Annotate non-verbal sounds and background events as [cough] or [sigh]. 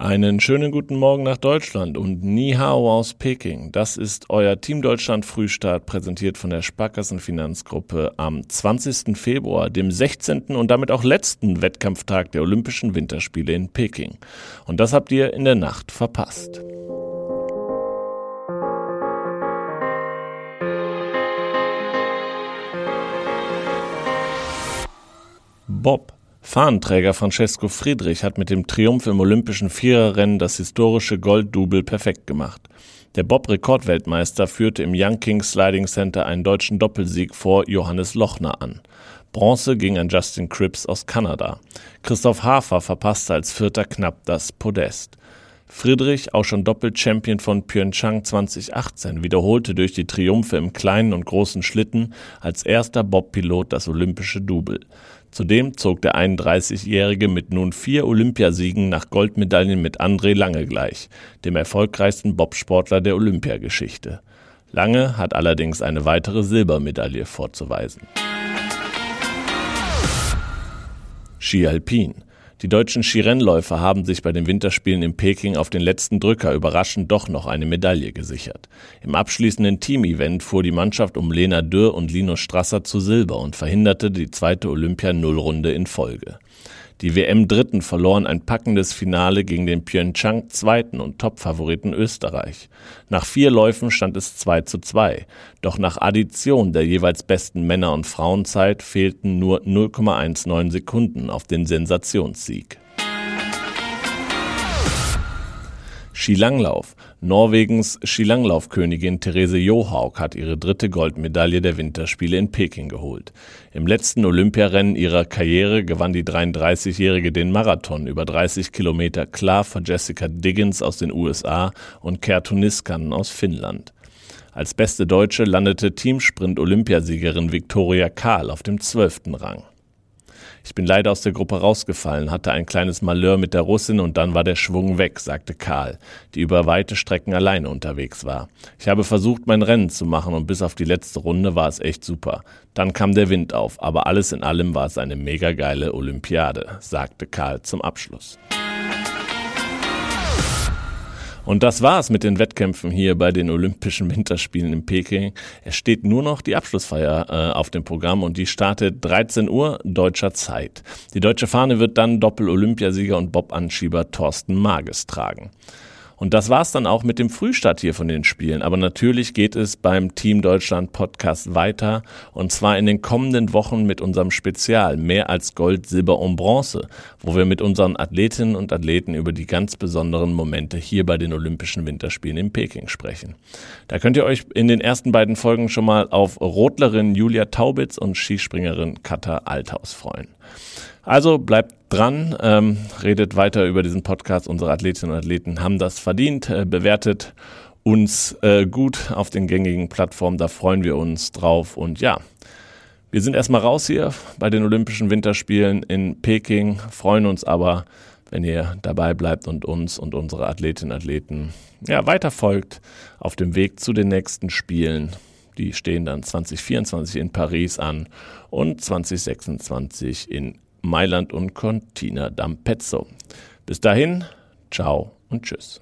Einen schönen guten Morgen nach Deutschland und Ni Hao aus Peking. Das ist euer Team Deutschland Frühstart, präsentiert von der Sparkassen Finanzgruppe am 20. Februar, dem 16. und damit auch letzten Wettkampftag der Olympischen Winterspiele in Peking. Und das habt ihr in der Nacht verpasst. Bob Fahnenträger Francesco Friedrich hat mit dem Triumph im olympischen Viererrennen das historische Golddouble perfekt gemacht. Der Bob-Rekordweltmeister führte im Young Kings Sliding Center einen deutschen Doppelsieg vor Johannes Lochner an. Bronze ging an Justin Cripps aus Kanada. Christoph Hafer verpasste als Vierter knapp das Podest. Friedrich, auch schon Doppel-Champion von Pyeongchang 2018, wiederholte durch die Triumphe im kleinen und großen Schlitten als erster Bob-Pilot das olympische Double. Zudem zog der 31-Jährige mit nun vier Olympiasiegen nach Goldmedaillen mit André Lange gleich, dem erfolgreichsten Bobsportler der Olympiageschichte. Lange hat allerdings eine weitere Silbermedaille vorzuweisen. Ski Alpin. Die deutschen Skirennläufer haben sich bei den Winterspielen in Peking auf den letzten Drücker überraschend doch noch eine Medaille gesichert. Im abschließenden Team-Event fuhr die Mannschaft um Lena Dürr und Linus Strasser zu Silber und verhinderte die zweite Olympia-Nullrunde in Folge. Die WM-Dritten verloren ein packendes Finale gegen den Pyeongchang-Zweiten und Top-Favoriten Österreich. Nach vier Läufen stand es 2 zu 2. Doch nach Addition der jeweils besten Männer- und Frauenzeit fehlten nur 0,19 Sekunden auf den Sensationssieg. Skilanglauf. Norwegens Skilanglaufkönigin Therese Johaug hat ihre dritte Goldmedaille der Winterspiele in Peking geholt. Im letzten Olympiarennen ihrer Karriere gewann die 33-Jährige den Marathon über 30 Kilometer klar vor Jessica Diggins aus den USA und Kertu Niskanen aus Finnland. Als beste Deutsche landete Teamsprint-Olympiasiegerin Viktoria Kahl auf dem zwölften Rang. Ich bin leider aus der Gruppe rausgefallen, hatte ein kleines Malheur mit der Russin und dann war der Schwung weg, sagte Karl, die über weite Strecken alleine unterwegs war. Ich habe versucht, mein Rennen zu machen und bis auf die letzte Runde war es echt super. Dann kam der Wind auf, aber alles in allem war es eine mega geile Olympiade, sagte Karl zum Abschluss. Und das war's mit den Wettkämpfen hier bei den Olympischen [laughs] Winterspielen in Peking. Es steht nur noch die Abschlussfeier äh, auf dem Programm und die startet 13 Uhr deutscher Zeit. Die deutsche Fahne wird dann Doppel-Olympiasieger und Bob-Anschieber Thorsten Mages tragen. Und das war's dann auch mit dem Frühstart hier von den Spielen. Aber natürlich geht es beim Team Deutschland Podcast weiter. Und zwar in den kommenden Wochen mit unserem Spezial Mehr als Gold, Silber und Bronze, wo wir mit unseren Athletinnen und Athleten über die ganz besonderen Momente hier bei den Olympischen Winterspielen in Peking sprechen. Da könnt ihr euch in den ersten beiden Folgen schon mal auf Rodlerin Julia Taubitz und Skispringerin Katha Althaus freuen. Also bleibt dran, ähm, redet weiter über diesen Podcast. Unsere Athletinnen und Athleten haben das verdient, äh, bewertet uns äh, gut auf den gängigen Plattformen. Da freuen wir uns drauf. Und ja, wir sind erstmal raus hier bei den Olympischen Winterspielen in Peking, freuen uns aber, wenn ihr dabei bleibt und uns und unsere Athletinnen und Athleten ja, weiter folgt auf dem Weg zu den nächsten Spielen. Die stehen dann 2024 in Paris an und 2026 in Mailand und Cortina d'Ampezzo. Bis dahin, ciao und tschüss.